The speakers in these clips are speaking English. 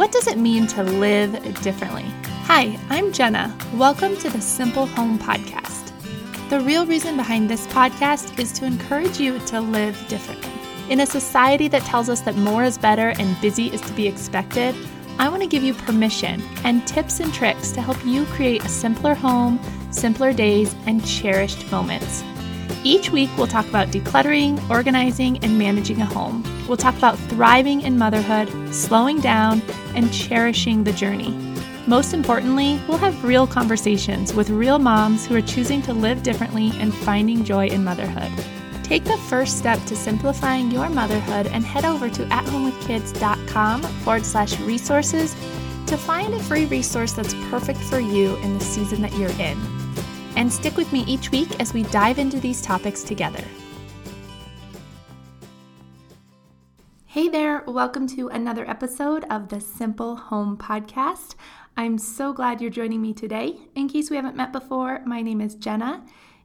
What does it mean to live differently? Hi, I'm Jenna. Welcome to the Simple Home Podcast. The real reason behind this podcast is to encourage you to live differently. In a society that tells us that more is better and busy is to be expected, I want to give you permission and tips and tricks to help you create a simpler home, simpler days, and cherished moments. Each week, we'll talk about decluttering, organizing, and managing a home. We'll talk about thriving in motherhood, slowing down, and cherishing the journey. Most importantly, we'll have real conversations with real moms who are choosing to live differently and finding joy in motherhood. Take the first step to simplifying your motherhood and head over to athomewithkids.com forward slash resources to find a free resource that's perfect for you in the season that you're in and stick with me each week as we dive into these topics together. Hey there, welcome to another episode of the Simple Home Podcast. I'm so glad you're joining me today. In case we haven't met before, my name is Jenna,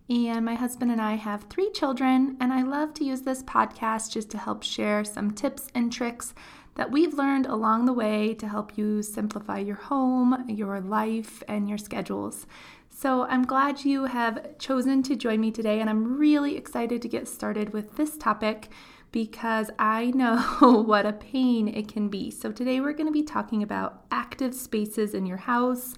and my husband and I have three children, and I love to use this podcast just to help share some tips and tricks that we've learned along the way to help you simplify your home, your life, and your schedules. So I'm glad you have chosen to join me today, and I'm really excited to get started with this topic because I know what a pain it can be. So today we're going to be talking about active spaces in your house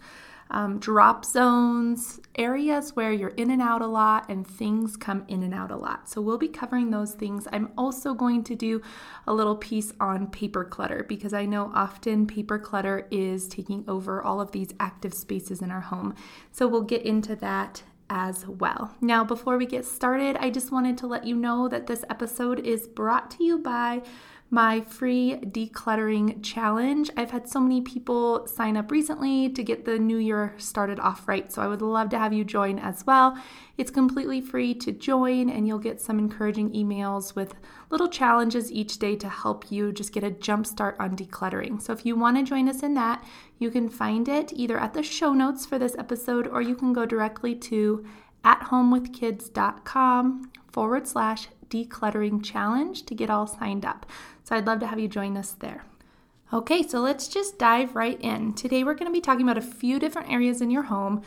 um, drop zones, areas where you're in and out a lot and things come in and out a lot. So we'll be covering those things. I'm also going to do a little piece on paper clutter because I know often paper clutter is taking over all of these active spaces in our home. So we'll get into that as well. Now, before we get started, I just wanted to let you know that this episode is brought to you by my free decluttering challenge. I've had so many people sign up recently to get the new year started off right, so I would love to have you join as well. It's completely free to join, and you'll get some encouraging emails with little challenges each day to help you just get a jump start on decluttering. So if you want to join us in that, you can find it either at the show notes for this episode or you can go directly to athomewithkids.com forward slash decluttering challenge to get all signed up. So I'd love to have you join us there. Okay, so let's just dive right in. Today we're going to be talking about a few different areas in your home.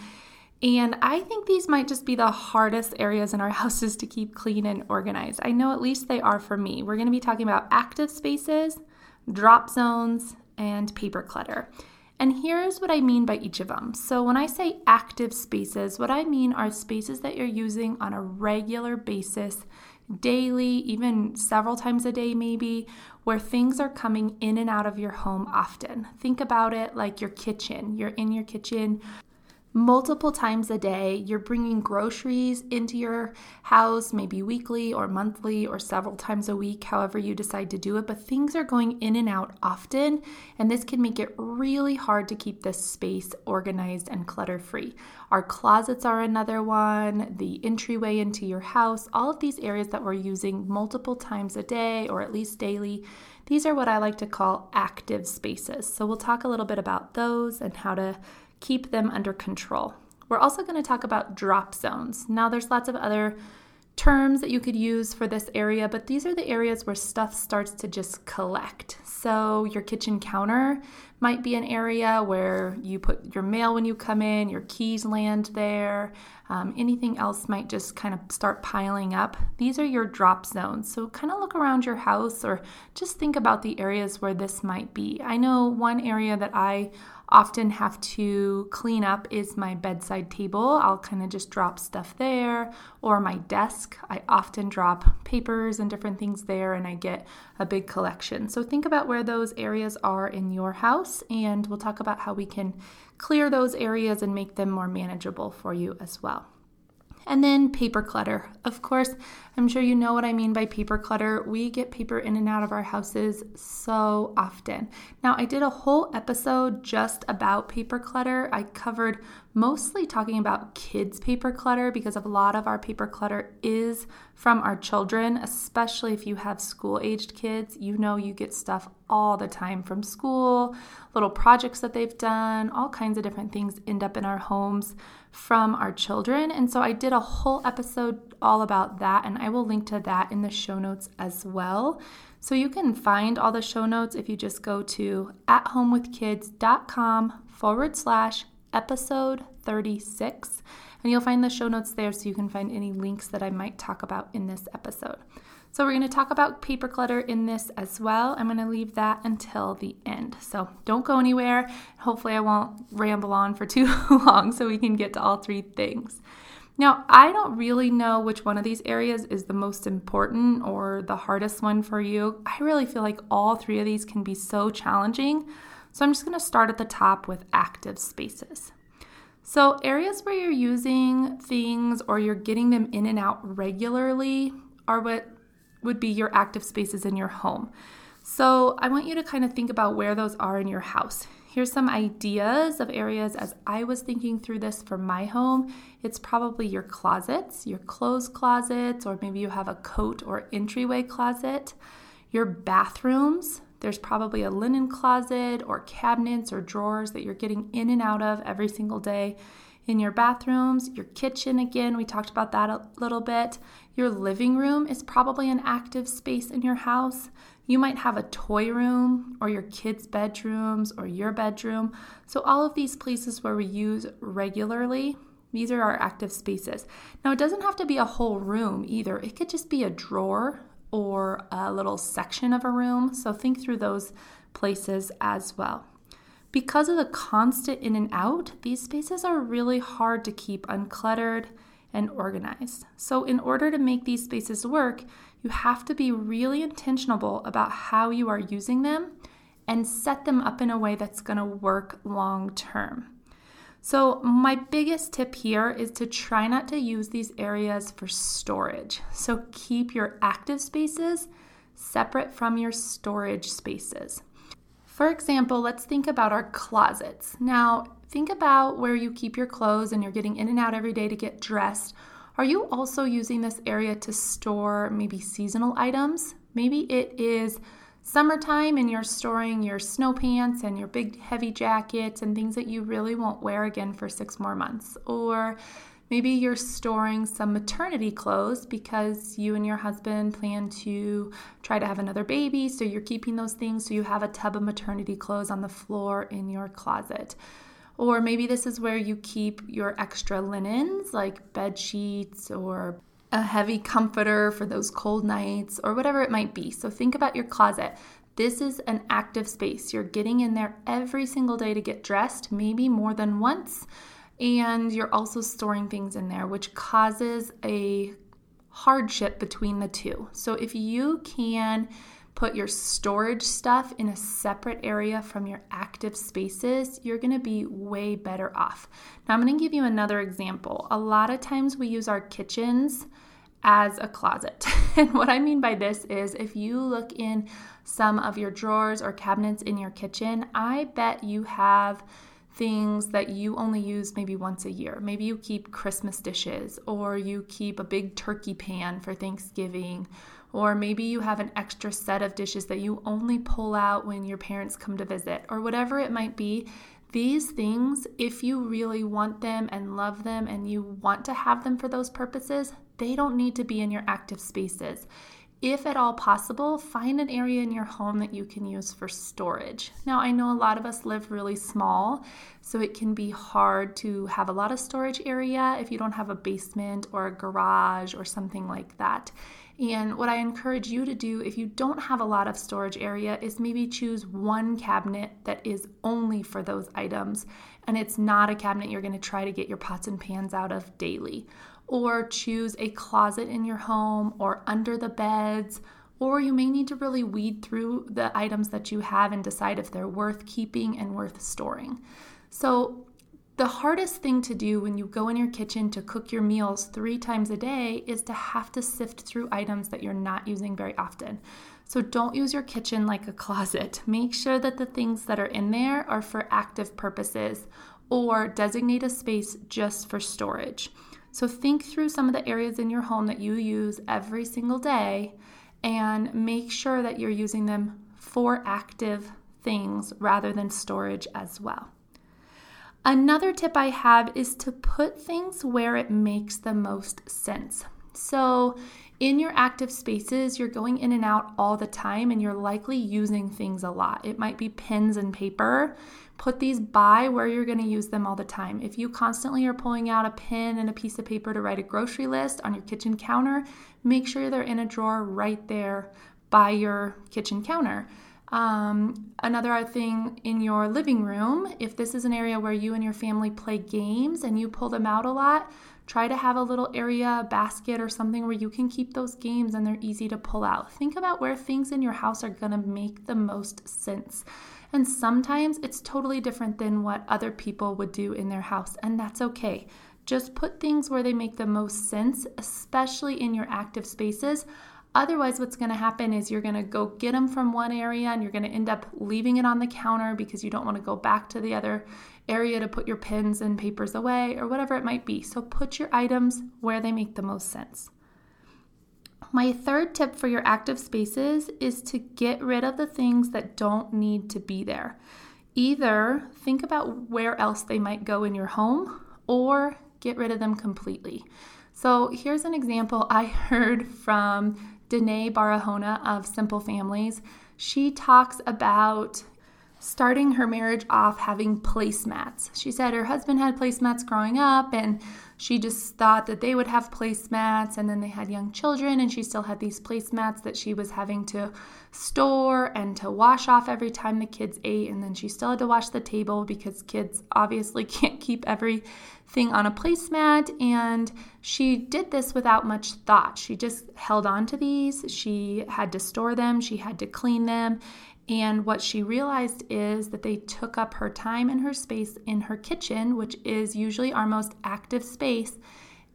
And I think these might just be the hardest areas in our houses to keep clean and organized. I know at least they are for me. We're going to be talking about active spaces, drop zones, and paper clutter. And here's what I mean by each of them. So, when I say active spaces, what I mean are spaces that you're using on a regular basis daily, even several times a day, maybe, where things are coming in and out of your home often. Think about it like your kitchen. You're in your kitchen multiple times a day. You're bringing groceries into your house, maybe weekly or monthly or several times a week, however you decide to do it. But things are going in and out often, and this can make it really hard to keep this space organized and clutter free. Our closets are another one, the entryway into your house, all of these areas that we're using multiple times a day or at least daily. These are what I like to call active spaces. So, we'll talk a little bit about those and how to keep them under control. We're also going to talk about drop zones. Now, there's lots of other terms that you could use for this area, but these are the areas where stuff starts to just collect. So, your kitchen counter might be an area where you put your mail when you come in, your keys land there, um, anything else might just kind of start piling up. These are your drop zones. So, kind of look around your house or just think about the areas where this might be. I know one area that I often have to clean up is my bedside table. I'll kind of just drop stuff there, or my desk. I often drop papers and different things there, and I get a big collection. So think about where those areas are in your house, and we'll talk about how we can clear those areas and make them more manageable for you as well. And then paper clutter. Of course, I'm sure you know what I mean by paper clutter. We get paper in and out of our houses so often. Now, I did a whole episode just about paper clutter. I covered mostly talking about kids' paper clutter because a lot of our paper clutter is from our children, especially if you have school aged kids. You know, you get stuff all the time from school, little projects that they've done, all kinds of different things end up in our homes from our children. And so I did a whole episode all about that, and I will link to that in the show notes as well. So you can find all the show notes if you just go to athomewithkids.com forward slash episode 36. And you'll find the show notes there so you can find any links that I might talk about in this episode. So, we're going to talk about paper clutter in this as well. I'm going to leave that until the end. So, don't go anywhere. Hopefully, I won't ramble on for too long so we can get to all three things. Now, I don't really know which one of these areas is the most important or the hardest one for you. I really feel like all three of these can be so challenging. So, I'm just going to start at the top with active spaces. So, areas where you're using things or you're getting them in and out regularly are what would be your active spaces in your home. So I want you to kind of think about where those are in your house. Here's some ideas of areas as I was thinking through this for my home. It's probably your closets, your clothes closets, or maybe you have a coat or entryway closet, your bathrooms. There's probably a linen closet or cabinets or drawers that you're getting in and out of every single day in your bathrooms, your kitchen again, we talked about that a little bit. Your living room is probably an active space in your house. You might have a toy room or your kids' bedrooms or your bedroom. So, all of these places where we use regularly, these are our active spaces. Now, it doesn't have to be a whole room either, it could just be a drawer or a little section of a room. So, think through those places as well. Because of the constant in and out, these spaces are really hard to keep uncluttered and organized. So, in order to make these spaces work, you have to be really intentional about how you are using them and set them up in a way that's going to work long term. So, my biggest tip here is to try not to use these areas for storage. So, keep your active spaces separate from your storage spaces. For example, let's think about our closets. Now, think about where you keep your clothes and you're getting in and out every day to get dressed. Are you also using this area to store maybe seasonal items? Maybe it is summertime and you're storing your snow pants and your big heavy jackets and things that you really won't wear again for six more months. Or Maybe you're storing some maternity clothes because you and your husband plan to try to have another baby. So you're keeping those things so you have a tub of maternity clothes on the floor in your closet. Or maybe this is where you keep your extra linens like bed sheets or a heavy comforter for those cold nights or whatever it might be. So think about your closet. This is an active space. You're getting in there every single day to get dressed, maybe more than once and you're also storing things in there, which causes a hardship between the two. So if you can put your storage stuff in a separate area from your active spaces, you're going to be way better off. Now, I'm going to give you another example. A lot of times we use our kitchens as a closet. and what I mean by this is if you look in some of your drawers or cabinets in your kitchen, I bet you have things that you only use maybe once a year. Maybe you keep Christmas dishes, or you keep a big turkey pan for Thanksgiving, or maybe you have an extra set of dishes that you only pull out when your parents come to visit, or whatever it might be. These things, if you really want them and love them and you want to have them for those purposes, they don't need to be in your active spaces if at all possible, find an area in your home that you can use for storage. Now, I know a lot of us live really small, so it can be hard to have a lot of storage area if you don't have a basement or a garage or something like that. And what I encourage you to do if you don't have a lot of storage area is maybe choose one cabinet that is only for those items and it's not a cabinet you're going to try to get your pots and pans out of daily or choose a closet in your home or under the beds. Or you may need to really weed through the items that you have and decide if they're worth keeping and worth storing. So, the hardest thing to do when you go in your kitchen to cook your meals three times a day is to have to sift through items that you're not using very often. So don't use your kitchen like a closet. Make sure that the things that are in there are for active purposes or designate a space just for storage. So think through some of the areas in your home that you use every single day and make sure that you're using them for active things rather than storage as well. Another tip I have is to put things where it makes the most sense. So, in your active spaces, you're going in and out all the time and you're likely using things a lot. It might be pens and paper. Put these by where you're going to use them all the time. If you constantly are pulling out a pen and a piece of paper to write a grocery list on your kitchen counter, make sure they're in a drawer right there by your kitchen counter. Um, another thing in your living room, if this is an area where you and your family play games and you pull them out a lot, try to have a little area, basket, or something where you can keep those games and they're easy to pull out. Think about where things in your house are to make the most sense. And sometimes it's totally different than what other people would do in their house, and that's okay. Just put things where they make the most sense, especially in your active spaces. Otherwise, what's going to happen is you're going to go get them from one area and you're going to end up leaving it on the counter because you don't want to go back to the other area to put your pens and papers away or whatever it might be. So put your items where they make the most sense. My third tip for your active spaces is to get rid of the things that don't need to be there. Either think about where else they might go in your home or get rid of them completely. So here's an example I heard from Denaye Barahona of Simple Families. She talks about starting her marriage off having placemats. She said her husband had placemats growing up and she just thought that they would have placemats and then they had young children and she still had these placemats that she was having to store and to wash off every time the kids ate and then she still had to wash the table because kids obviously can't keep everything on a placemat and she did this without much thought. She just held on to these. She had to store them, she had to clean them and what she realized is that they took up her time and her space in her kitchen, which is usually our most active space.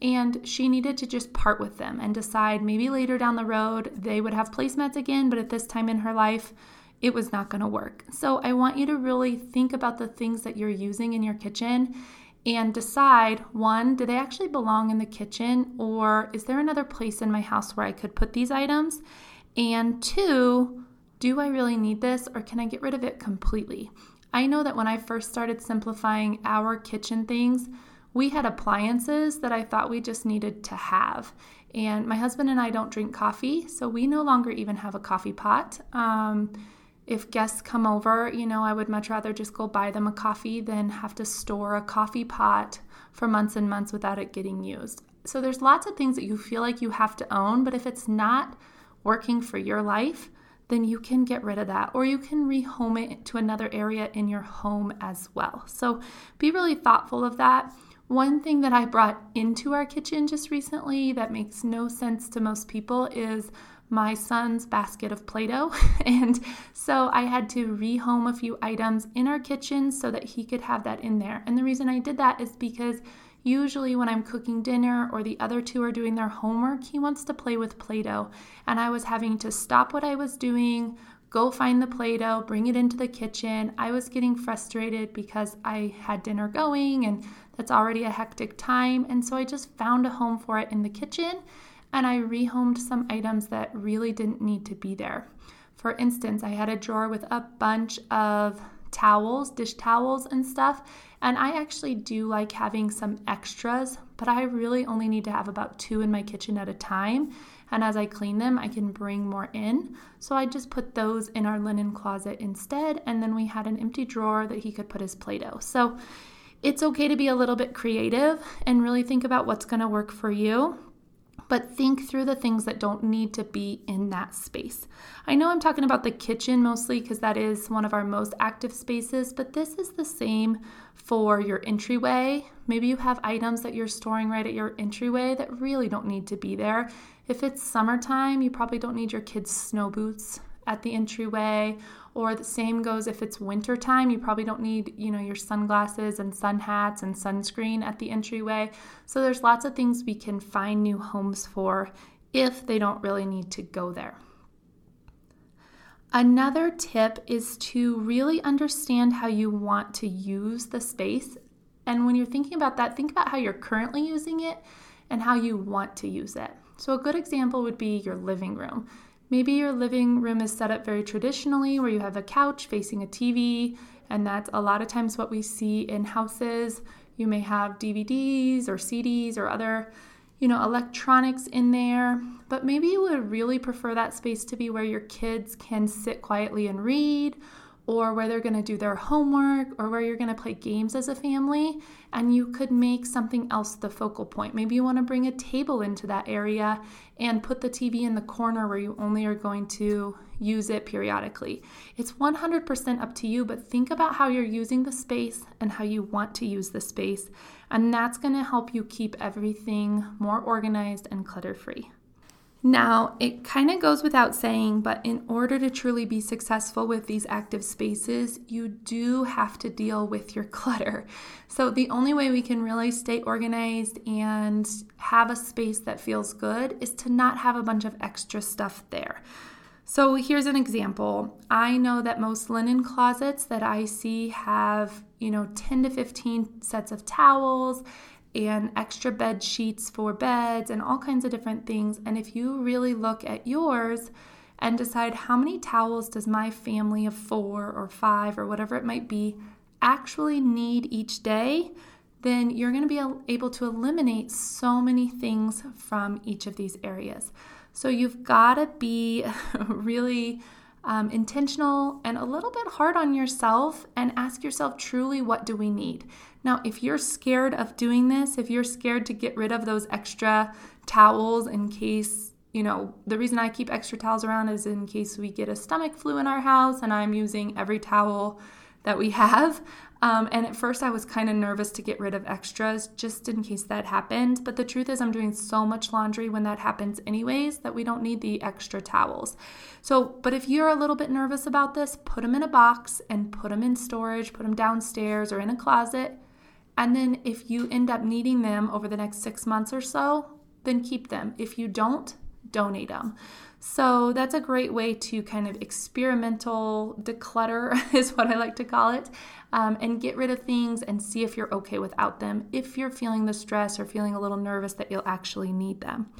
And she needed to just part with them and decide maybe later down the road they would have placemats again, but at this time in her life, it was not going to work. So I want you to really think about the things that you're using in your kitchen and decide one, do they actually belong in the kitchen, or is there another place in my house where I could put these items? And two, do I really need this or can I get rid of it completely? I know that when I first started simplifying our kitchen things, we had appliances that I thought we just needed to have. And my husband and I don't drink coffee, so we no longer even have a coffee pot. Um, if guests come over, you know, I would much rather just go buy them a coffee than have to store a coffee pot for months and months without it getting used. So there's lots of things that you feel like you have to own, but if it's not working for your life, then you can get rid of that or you can rehome it to another area in your home as well. So be really thoughtful of that. One thing that I brought into our kitchen just recently that makes no sense to most people is my son's basket of Play Doh. and so I had to rehome a few items in our kitchen so that he could have that in there. And the reason I did that is because Usually, when I'm cooking dinner or the other two are doing their homework, he wants to play with Play Doh. And I was having to stop what I was doing, go find the Play Doh, bring it into the kitchen. I was getting frustrated because I had dinner going and that's already a hectic time. And so I just found a home for it in the kitchen and I rehomed some items that really didn't need to be there. For instance, I had a drawer with a bunch of towels, dish towels, and stuff. And I actually do like having some extras, but I really only need to have about two in my kitchen at a time. And as I clean them, I can bring more in. So I just put those in our linen closet instead. And then we had an empty drawer that he could put his Play Doh. So it's okay to be a little bit creative and really think about what's going to work for you but think through the things that don't need to be in that space. I know I'm talking about the kitchen mostly because that is one of our most active spaces, but this is the same for your entryway. Maybe you have items that you're storing right at your entryway that really don't need to be there. If it's summertime, you probably don't need your kids' snow boots at the entryway or the same goes if it's winter time you probably don't need you know your sunglasses and sun hats and sunscreen at the entryway so there's lots of things we can find new homes for if they don't really need to go there Another tip is to really understand how you want to use the space. And when you're thinking about that, think about how you're currently using it and how you want to use it. So, a good example would be your living room. Maybe your living room is set up very traditionally, where you have a couch facing a TV, and that's a lot of times what we see in houses. You may have DVDs or CDs or other, you know, electronics in there, but maybe you would really prefer that space to be where your kids can sit quietly and read or where they're going to do their homework or where you're going to play games as a family and you could make something else the focal point. Maybe you want to bring a table into that area and put the TV in the corner where you only are going to use it periodically. It's 100% up to you, but think about how you're using the space and how you want to use the space, and that's going to help you keep everything more organized and clutter free. Now, it kind of goes without saying, but in order to truly be successful with these active spaces, you do have to deal with your clutter. So, the only way we can really stay organized and have a space that feels good is to not have a bunch of extra stuff there. So, here's an example. I know that most linen closets that I see have, you know, 10 to 15 sets of towels and extra bed sheets for beds and all kinds of different things. And if you really look at yours and decide how many towels does my family of four or five or whatever it might be actually need each day, then you're going to be able to eliminate so many things from each of these areas. So you've got to be really um, intentional and a little bit hard on yourself and ask yourself truly what do we need? Now if you're scared of doing this if you're scared to get rid of those extra towels in case you know the reason i keep extra towels around is in case we get a stomach flu in our house and i'm using every towel that we have um, and at first, I was kind of nervous to get rid of extras just in case that happened. But the truth is, I'm doing so much laundry when that happens, anyways, that we don't need the extra towels. So, but if you're a little bit nervous about this, put them in a box and put them in storage, put them downstairs or in a closet. And then if you end up needing them over the next six months or so, then keep them. If you don't, donate them. So that's a great way to kind of experimental declutter, is what I like to call it, um, and get rid of things and see if you're okay without them, if you're feeling the stress or feeling a little nervous that you'll actually need them.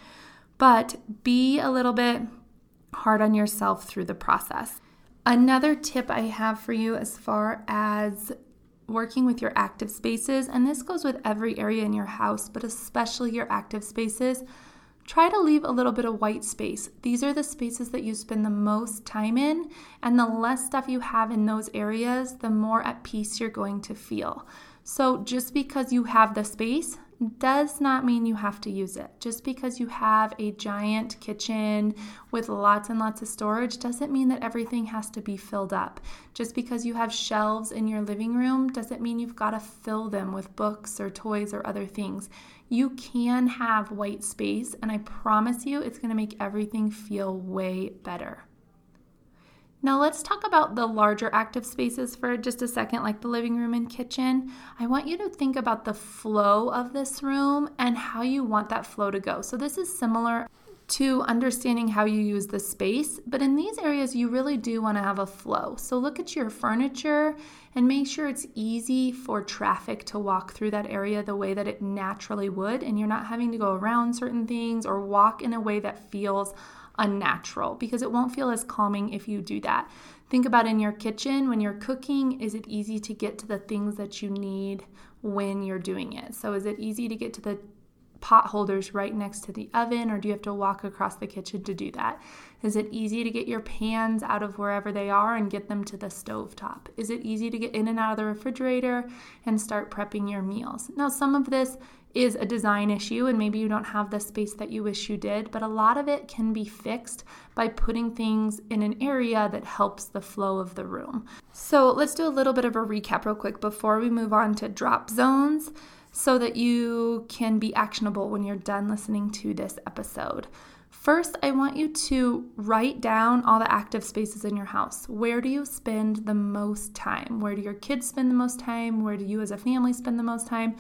But be a little bit hard on yourself through the process. Another tip I have for you as far as working with your active spaces, and this goes with every area in your house, but especially your active spaces Try to leave a little bit of white space. These are the spaces that you spend the most time in, and the less stuff you have in those areas, the more at peace you're going to feel. So, just because you have the space does not mean you have to use it. Just because you have a giant kitchen with lots and lots of storage doesn't mean that everything has to be filled up. Just because you have shelves in your living room doesn't mean you've got to fill them with books or toys or other things. You can have white space, and I promise you it's going to make everything feel way better. Now, let's talk about the larger active spaces for just a second, like the living room and kitchen. I want you to think about the flow of this room and how you want that flow to go. So, this is similar to understanding how you use the space, but in these areas, you really do want to have a flow. So, look at your furniture and make sure it's easy for traffic to walk through that area the way that it naturally would, and you're not having to go around certain things or walk in a way that feels unnatural because it won't feel as calming if you do that. Think about in your kitchen when you're cooking, is it easy to get to the things that you need when you're doing it? So, is it easy to get to the pot holders right next to the oven, or do you have to walk across the kitchen to do that? Is it easy to get your pans out of wherever they are and get them to the stove top? Is it easy to get in and out of the refrigerator and start prepping your meals? Now, some of this is a design issue and maybe you don't have the space that you wish you did, but a lot of it can be fixed by putting things in an area that helps the flow of the room. So let's do a little bit of a recap real quick before we move on to drop zones so that you can be actionable when you're done listening to this episode. First, I want you to write down all the active spaces in your house. Where do you spend the most time? Where do your kids spend the most time? Where do you as a family spend the most time?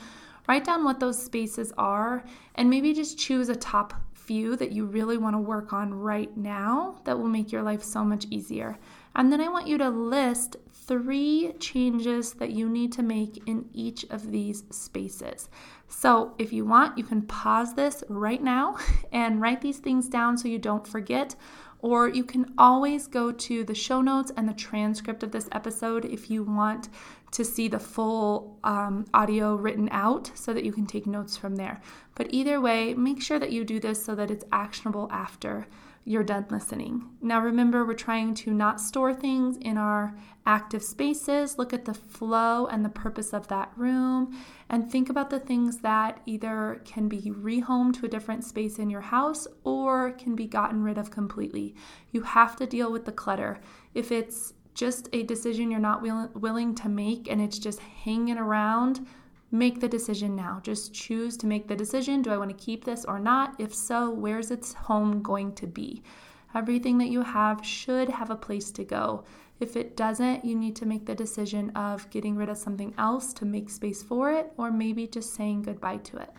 Write down what those spaces are and maybe just choose a top few that you really want to work on right now that will make your life so much easier. And then I want you to list three changes that you need to make in each of these spaces. So, if you want, you can pause this right now and write these things down so you don't forget Or you can always go to the show notes and the transcript of this episode if you want to see the full um, audio written out so that you can take notes from there. But either way, make sure that you do this so that it's actionable after you're done listening. Now, remember, we're trying to not store things in our active spaces. Look at the flow and the purpose of that room, and think about the things that either can be rehomed to a different space in your house or can be gotten rid of completely. You have to deal with the clutter. If it's just a decision you're not will- willing to make and it's just hanging around, make the decision now. Just choose to make the decision. Do I want to keep this or not? If so, where's its home going to be? Everything that you have should have a place to go. If it doesn't, you need to make the decision of getting rid of something else to make space for it, or maybe just saying goodbye to it.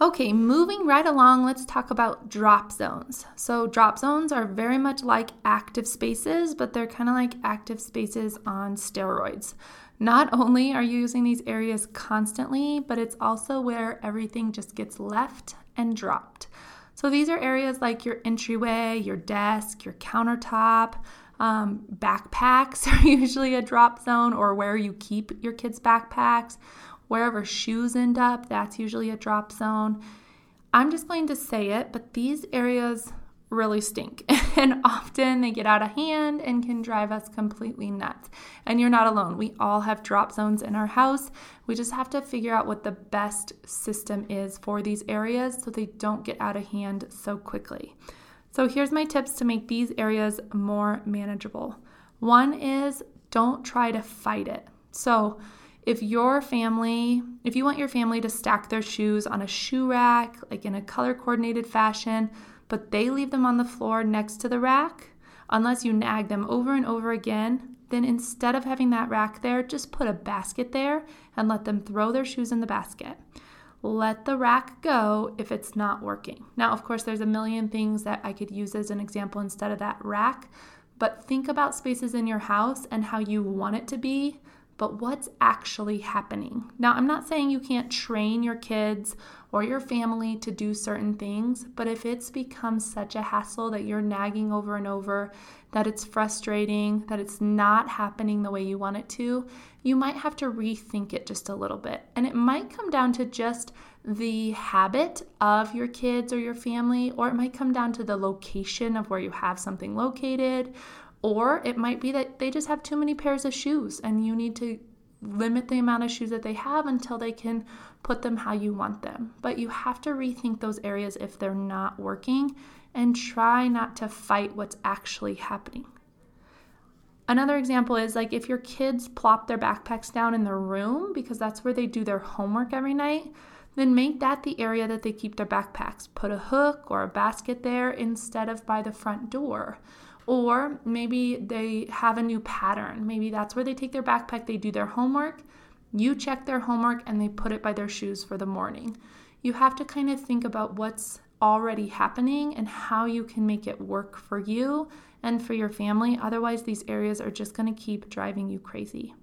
Okay, moving right along, let's talk about drop zones. So, drop zones are very much like active spaces, but they're kind of like active spaces on steroids. Not only are you using these areas constantly, but it's also where everything just gets left and dropped. So, these are areas like your entryway, your desk, your countertop. Um, backpacks are usually a drop zone, or where you keep your kids' backpacks Wherever shoes end up, that's usually a drop zone. I'm just going to say it, but these areas really stink. and often they get out of hand and can drive us completely nuts. And you're not alone. We all have drop zones in our house. We just have to figure out what the best system is for these areas so they don't get out of hand so quickly. So here's my tips to make these areas more manageable. One is don't try to fight it. So if your family, if you want your family to stack their shoes on a shoe rack, like in a color coordinated fashion, but they leave them on the floor next to the rack, unless you nag them over and over again, then instead of having that rack there, just put a basket there and let them throw their shoes in the basket. Let the rack go if it's not working. Now, of course, there's a million things that I could use as an example instead of that rack, but think about spaces in your house and how you want it to be but what's actually happening. Now, I'm not saying you can't train your kids or your family to do certain things, but if it's become such a hassle that you're nagging over and over, that it's frustrating, that it's not happening the way you want it to, you might have to rethink it just a little bit. And it might come down to just the habit of your kids or your family, or it might come down to the location of where you have something located, or it might be that they just have too many pairs of shoes and you need to limit the amount of shoes that they have until they can put them how you want them. But you have to rethink those areas if they're not working and try not to fight what's actually happening. Another example is like if your kids plop their backpacks down in their room because that's where they do their homework every night, then make that the area that they keep their backpacks. Put a hook or a basket there instead of by the front door. Or maybe they have a new pattern. Maybe that's where they take their backpack, they do their homework, you check their homework, and they put it by their shoes for the morning. You have to kind of think about what's already happening and how you can make it work for you and for your family. Otherwise, these areas are just going to keep driving you crazy.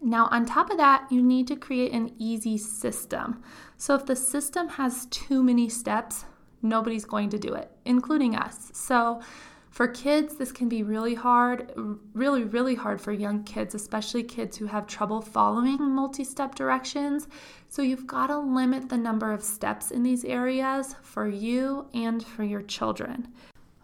Now, on top of that, you need to create an easy system. So, if the system has too many steps, nobody's going to do it, including us. So, for kids, this can be really hard, really, really hard for young kids, especially kids who have trouble following multi step directions. So, you've got to limit the number of steps in these areas for you and for your children.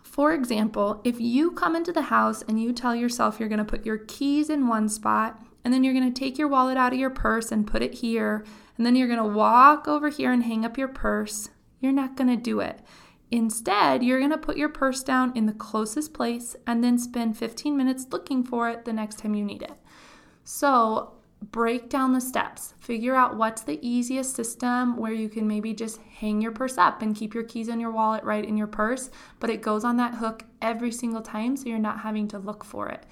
For example, if you come into the house and you tell yourself you're going to put your keys in one spot, and then you're going to take your wallet out of your purse and put it here, and then you're going to walk over here and hang up your purse, you're not going to do it. Instead, you're going to put your purse down in the closest place and then spend 15 minutes looking for it the next time you need it. So, break down the steps. Figure out what's the easiest system where you can maybe just hang your purse up and keep your keys in your wallet right in your purse, but it goes on that hook every single time so you're not having to look for it.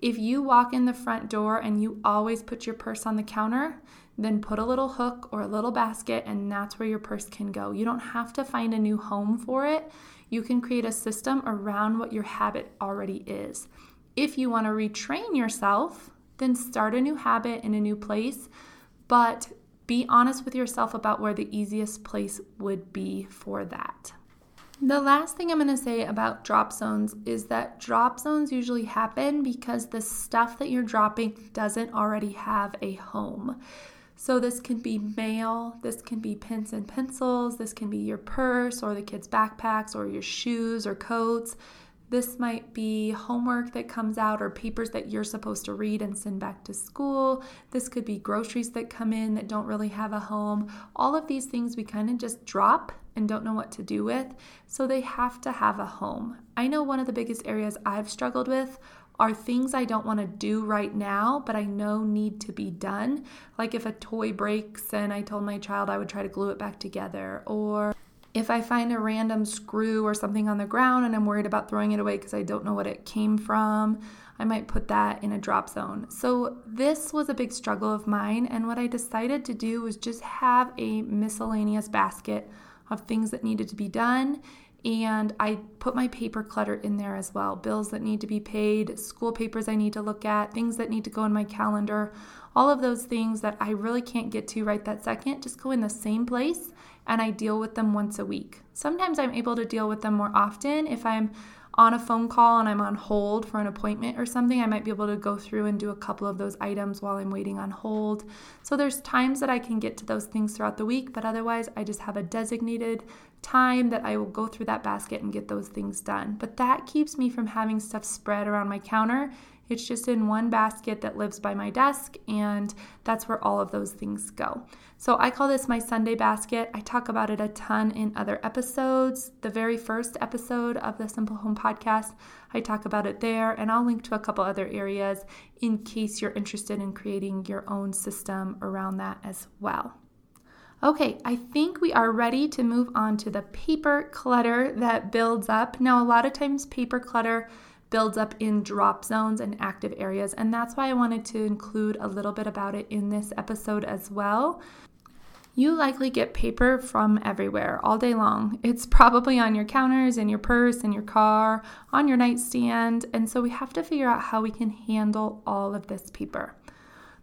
If you walk in the front door and you always put your purse on the counter, then put a little hook or a little basket, and that's where your purse can go. You don't have to find a new home for it. You can create a system around what your habit already is. If you want to retrain yourself, then start a new habit in a new place, but be honest with yourself about where the easiest place would be for that. The last thing I'm going to say about drop zones is that drop zones usually happen because the stuff that you're dropping doesn't already have a home. So, this can be mail, this can be pens and pencils, this can be your purse or the kids' backpacks or your shoes or coats. This might be homework that comes out or papers that you're supposed to read and send back to school. This could be groceries that come in that don't really have a home. All of these things we kind of just drop and don't know what to do with, so they have to have a home. I know one of the biggest areas I've struggled with are things I don't want to do right now, but I know need to be done. Like if a toy breaks and I told my child I would try to glue it back together, or if I find a random screw or something on the ground and I'm worried about throwing it away because I don't know what it came from, I might put that in a drop zone. So, this was a big struggle of mine, and what I decided to do was just have a miscellaneous basket of things that needed to be done and I put my paper clutter in there as well bills that need to be paid, school papers I need to look at, things that need to go in my calendar, all of those things that I really can't get to right that second just go in the same place and I deal with them once a week. Sometimes I'm able to deal with them more often if I'm on a phone call and I'm on hold for an appointment or something, I might be able to go through and do a couple of those items while I'm waiting on hold. So there's times that I can get to those things throughout the week, but otherwise I just have a designated time that I will go through that basket and get those things done. But that keeps me from having stuff spread around my counter it's just in one basket that lives by my desk, and that's where all of those things go. So I call this my Sunday basket. I talk about it a ton in other episodes. The very first episode of the Simple Home podcast, I talk about it there, and I'll link to a couple other areas in case you're interested in creating your own system around that as well. Okay, I think we are ready to move on to the paper clutter that builds up. Now, a lot of times, paper clutter builds up in drop zones and active areas. And that's why I wanted to include a little bit about it in this episode as well. You likely get paper from everywhere all day long. It's probably on your counters, in your purse, in your car, on your nightstand. And so we have to figure out how we can handle all of this paper.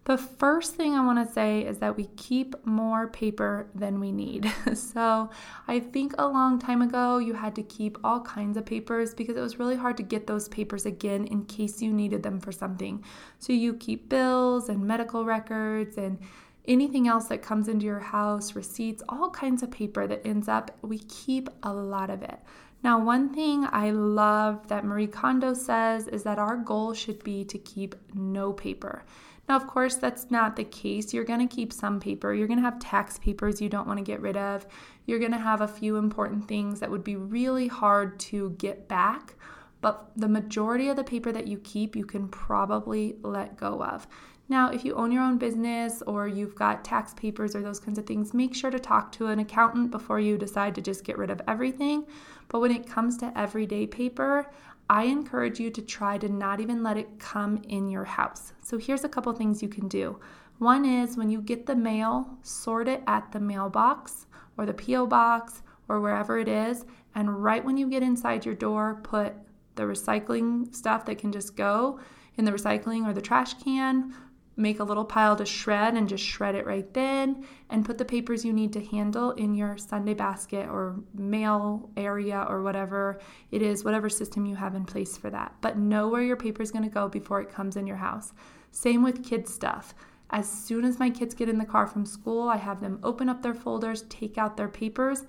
The first thing I want to say is that we keep more paper than we need. so, I think a long time ago you had to keep all kinds of papers because it was really hard to get those papers again in case you needed them for something. So, you keep bills and medical records and anything else that comes into your house, receipts, all kinds of paper that ends up, we keep a lot of it. Now, one thing I love that Marie Kondo says is that our goal should be to keep no paper. Now, of course, that's not the case. You're going to keep some paper. You're going to have tax papers you don't want to get rid of. You're going to have a few important things that would be really hard to get back. But the majority of the paper that you keep, you can probably let go of. Now, if you own your own business or you've got tax papers or those kinds of things, make sure to talk to an accountant before you decide to just get rid of everything. But when it comes to everyday paper, I encourage you to try to not even let it come in your house. So here's a couple things you can do. One is when you get the mail, sort it at the mailbox or the P.O. box or wherever it is. And right when you get inside your door, put the recycling stuff that can just go in the recycling or the trash can make a little pile to shred and just shred it right then and put the papers you need to handle in your Sunday basket or mail area or whatever it is, whatever system you have in place for that. But know where your paper is going to go before it comes in your house. Same with kids' stuff. As soon as my kids get in the car from school, I have them open up their folders, take out their papers,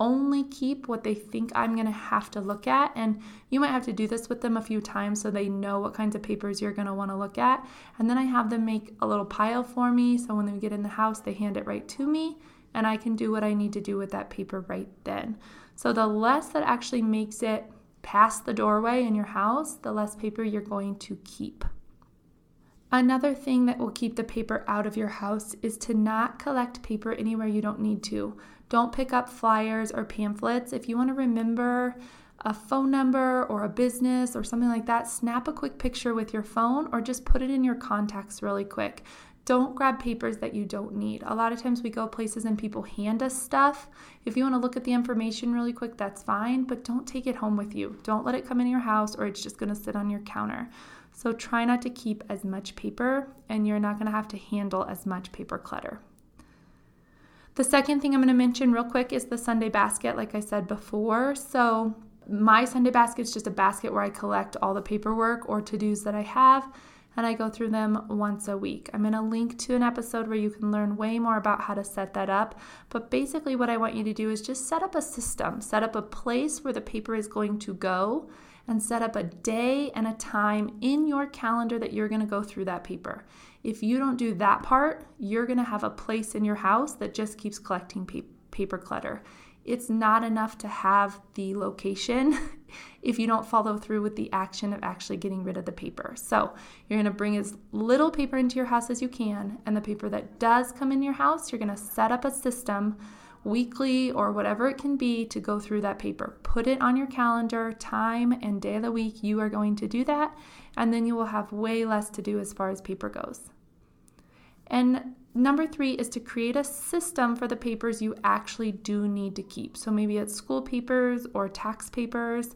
only keep what they think I'm going to have to look at. And you might have to do this with them a few times so they know what kinds of papers you're going to want to look at. And then I have them make a little pile for me. So when they get in the house, they hand it right to me and I can do what I need to do with that paper right then. So the less that actually makes it past the doorway in your house, the less paper you're going to keep. Another thing that will keep the paper out of your house is to not collect paper anywhere you don't need to. Don't pick up flyers or pamphlets. If you want to remember a phone number or a business or something like that, snap a quick picture with your phone or just put it in your contacts really quick. Don't grab papers that you don't need. A lot of times we go places and people hand us stuff. If you want to look at the information really quick, that's fine, but don't take it home with you. Don't let it come in your house or it's just going to sit on your counter. So try not to keep as much paper and you're not going to have to handle as much paper clutter. The second thing I'm going to mention real quick is the Sunday basket, like I said before. So, my Sunday basket is just a basket where I collect all the paperwork or to dos that I have and I go through them once a week. I'm going to link to an episode where you can learn way more about how to set that up. But basically, what I want you to do is just set up a system, set up a place where the paper is going to go, and set up a day and a time in your calendar that you're going to go through that paper. If you don't do that part, you're going to have a place in your house that just keeps collecting paper clutter. It's not enough to have the location if you don't follow through with the action of actually getting rid of the paper. So, you're going to bring as little paper into your house as you can, and the paper that does come in your house, you're going to set up a system weekly or whatever it can be to go through that paper. Put it on your calendar, time and day of the week you are going to do that, and then you will have way less to do as far as paper goes. And number three is to create a system for the papers you actually do need to keep. So maybe it's school papers or tax papers.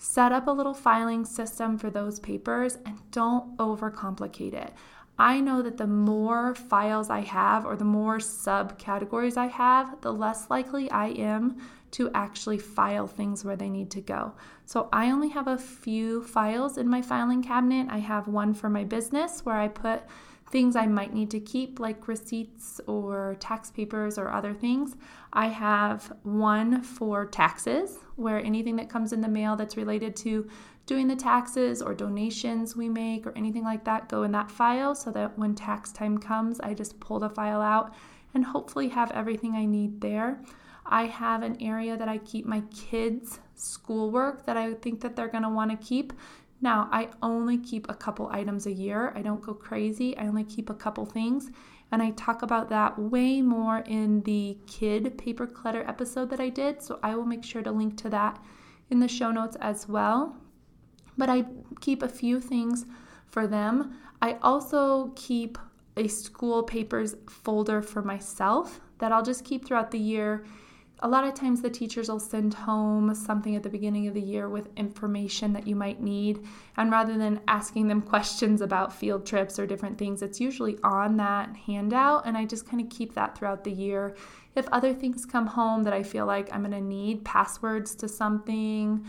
Set up a little filing system for those papers and don't overcomplicate it. I know that the more files I have or the more subcategories I have, the less likely I am to actually file things where they need to go. So I only have a few files in my filing cabinet. I have one for my business where I put things I might need to keep, like receipts or tax papers or other things. I have one for taxes, where anything that comes in the mail that's related to doing the taxes or donations we make or anything like that go in that file so that when tax time comes, I just pull the file out and hopefully have everything I need there. I have an area that I keep my kids' schoolwork that I think that they're going to want to keep now, I only keep a couple items a year. I don't go crazy. I only keep a couple things. And I talk about that way more in the kid paper clutter episode that I did. So I will make sure to link to that in the show notes as well. But I keep a few things for them. I also keep a school papers folder for myself that I'll just keep throughout the year a lot of times the teachers will send home something at the beginning of the year with information that you might need. And rather than asking them questions about field trips or different things, it's usually on that handout. And I just kind of keep that throughout the year. If other things come home that I feel like I'm going to need passwords to something,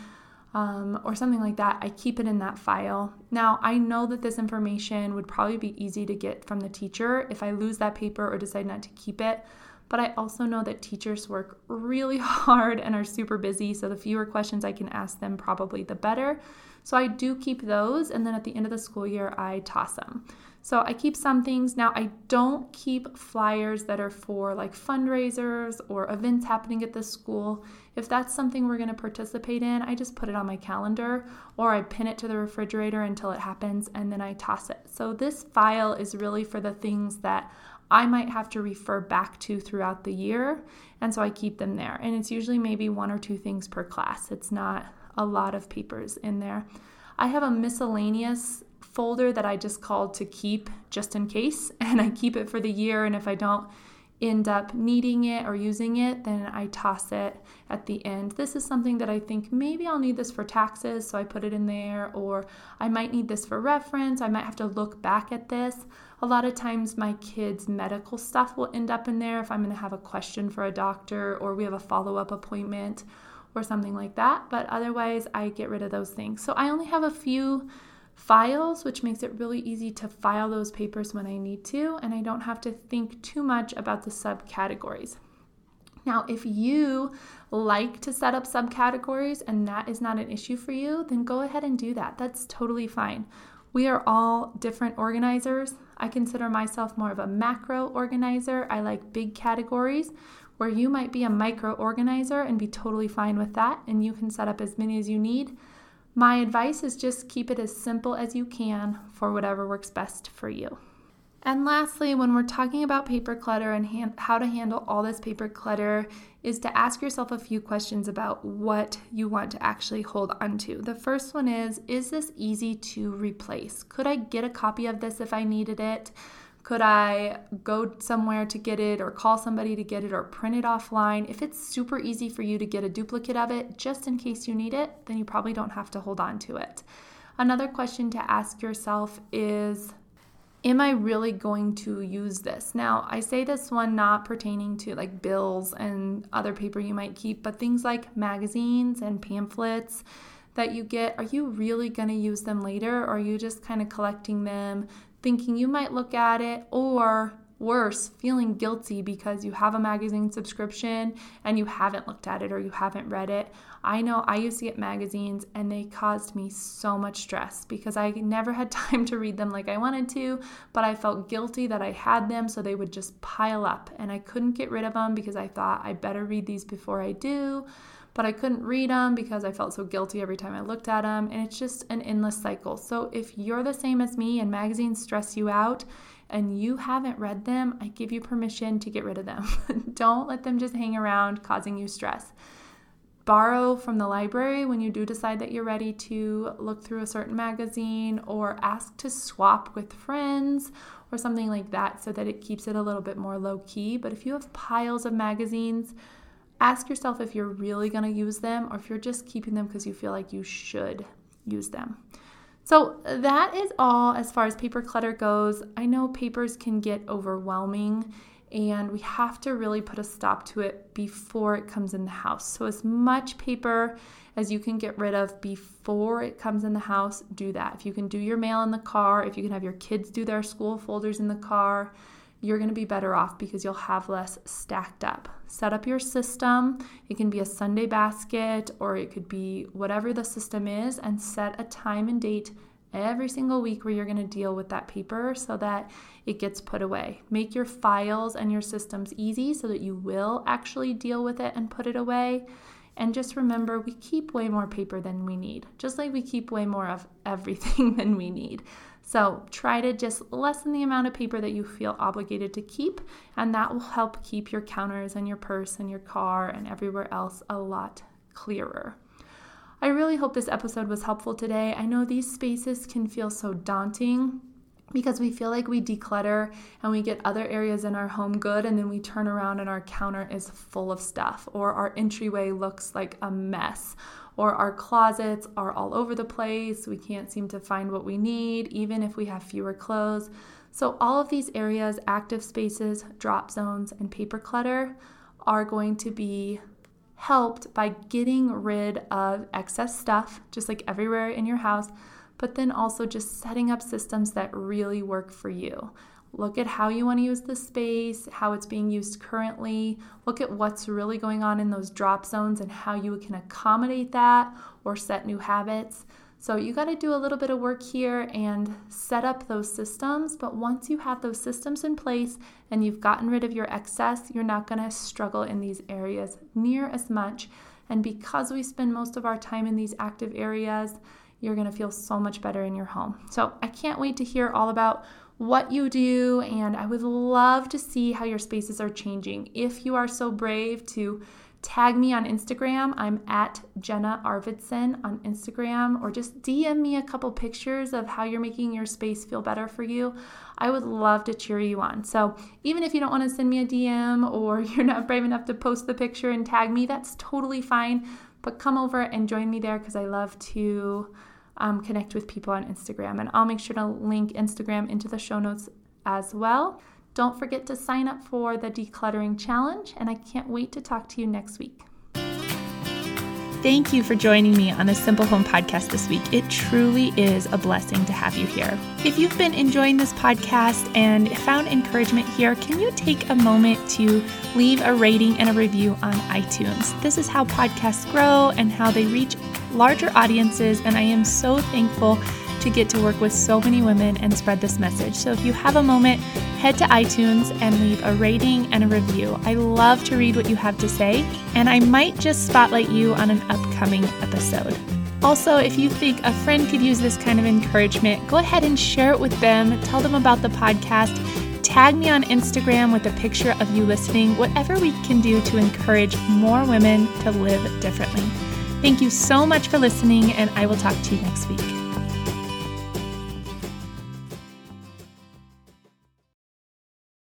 um, or something like that, I keep it in that file. Now, I know that this information would probably be easy to get from the teacher if I lose that paper or decide not to keep it. But I also know that teachers work really hard and are super busy, so the fewer questions I can ask them, probably the better. So I do keep those, and then at the end of the school year, I toss them. So I keep some things. Now, I don't keep flyers that are for like fundraisers or events happening at the school. If that's something we're going to participate in, I just put it on my calendar or I pin it to the refrigerator until it happens and then I toss it. So this file is really for the things that I might have to refer back to throughout the year. And so I keep them there. And it's usually maybe one or two things per class, it's not a lot of papers in there. I have a miscellaneous folder that I just called to keep just in case, and I keep it for the year. And if I don't end up needing it or using it, then I toss it at the end. This is something that I think maybe I'll need this for taxes, so I put it in there, or I might need this for reference. I might have to look back at this. A lot of times, my kids' medical stuff will end up in there if I'm going to have a question for a doctor or we have a follow up appointment or something like that. But otherwise, I get rid of those things. So I only have a few files, which makes it really easy to file those papers when I need to, and I don't have to think too much about the subcategories. Now, if you like to set up subcategories and that is not an issue for you, then go ahead and do that. That's totally fine. We are all different organizers. I consider myself more of a macro organizer. I like big categories where you might be a micro organizer and be totally fine with that, and you can set up as many as you need. My advice is just keep it as simple as you can for whatever works best for you. And lastly, when we're talking about paper clutter and how to handle all this paper clutter, is to ask yourself a few questions about what you want to actually hold onto. The first one is Is this easy to replace? Could I get a copy of this if I needed it? Could I go somewhere to get it or call somebody to get it or print it offline? If it's super easy for you to get a duplicate of it just in case you need it, then you probably don't have to hold on to it. Another question to ask yourself is am I really going to use this? Now, I say this one not pertaining to like bills and other paper you might keep, but things like magazines and pamphlets that you get, are you really going to use them later? Or are you just kind of collecting them, thinking you might look at it, or worse, feeling guilty because you have a magazine subscription and you haven't looked at it or you haven't read it? I know I used to get magazines and they caused me so much stress because I never had time to read them like I wanted to, but I felt guilty that I had them, so they would just pile up and I couldn't get rid of them because I thought I better read these before I do. But I couldn't read them because I felt so guilty every time I looked at them, and it's just an endless cycle. So, if you're the same as me and magazines stress you out, and you haven't read them, I give you permission to get rid of them. Don't let them just hang around causing you stress borrow from the library when you do decide that you're ready to look through a certain magazine or ask to swap with friends or something like that so that it keeps it a little bit more low key. But if you have piles of magazines, ask yourself if you're really going to use them or if you're just keeping them because you feel like you should use them. So, that is all as far as paper clutter goes. I know papers can get overwhelming and we have to really put a stop to it before it comes in the house. So, as much paper as you can get rid of before it comes in the house, do that. If you can do your mail in the car, if you can have your kids do their school folders in the car, you're going to be better off because you'll have less stacked up. Set up your system. It can be a Sunday basket or it could be whatever the system is, and set a time and date every single week where you're going to deal with that paper so that it gets put away. Make your files and your systems easy so that you will actually deal with it and put it away. And just remember, we keep way more paper than we need, just like we keep way more of everything than we need. So try to just lessen the amount of paper that you feel obligated to keep, and that will help keep your counters and your purse and your car and everywhere else a lot clearer. I really hope this episode was helpful today. I know these spaces can feel so daunting because we feel like we declutter and we get other areas in our home good and then we turn around and our counter is full of stuff or our entryway looks like a mess or our closets are all over the place we can't seem to find what we need even if we have fewer clothes so all of these areas active spaces drop zones and paper clutter are going to be helped by getting rid of excess stuff, just like everywhere in your house, but then also just setting up systems that really work for you. Look at how you want to use the space, how it's being used currently. Look at what's really going on in those drop zones and how you can accommodate that or set new habits. So you got to do a little bit of work here and set up those systems. But once you have those systems in place and you've gotten rid of your excess, you're not going to struggle in these areas near as much. And because we spend most of our time in these active areas, you're going to feel so much better in your home. So I can't wait to hear all about what you do, and I would love to see how your spaces are changing. If you are so brave to Tag me on Instagram. I'm at Jenna Arvidson on Instagram, or just DM me a couple pictures of how you're making your space feel better for you. I would love to cheer you on. So, even if you don't want to send me a DM or you're not brave enough to post the picture and tag me, that's totally fine. But come over and join me there because I love to um, connect with people on Instagram. And I'll make sure to link Instagram into the show notes as well. Don't forget to sign up for the Decluttering Challenge, and I can't wait to talk to you next week. Thank you for joining me on the Simple Home podcast this week. It truly is a blessing to have you here. If you've been enjoying this podcast and found encouragement here, can you take a moment to leave a rating and a review on iTunes? This is how podcasts grow and how they reach larger audiences, and I am so thankful to get to work with so many women and spread this message. So if you have a moment, head to iTunes and leave a rating and a review. I love to read what you have to say, and I might just spotlight you on an upcoming episode. Also, if you think a friend could use this kind of encouragement, go ahead and share it with them. Tell them about the podcast. Tag me on Instagram with a picture of you listening, whatever we can do to encourage more women to live differently. Thank you so much for listening, and I will talk to you next week.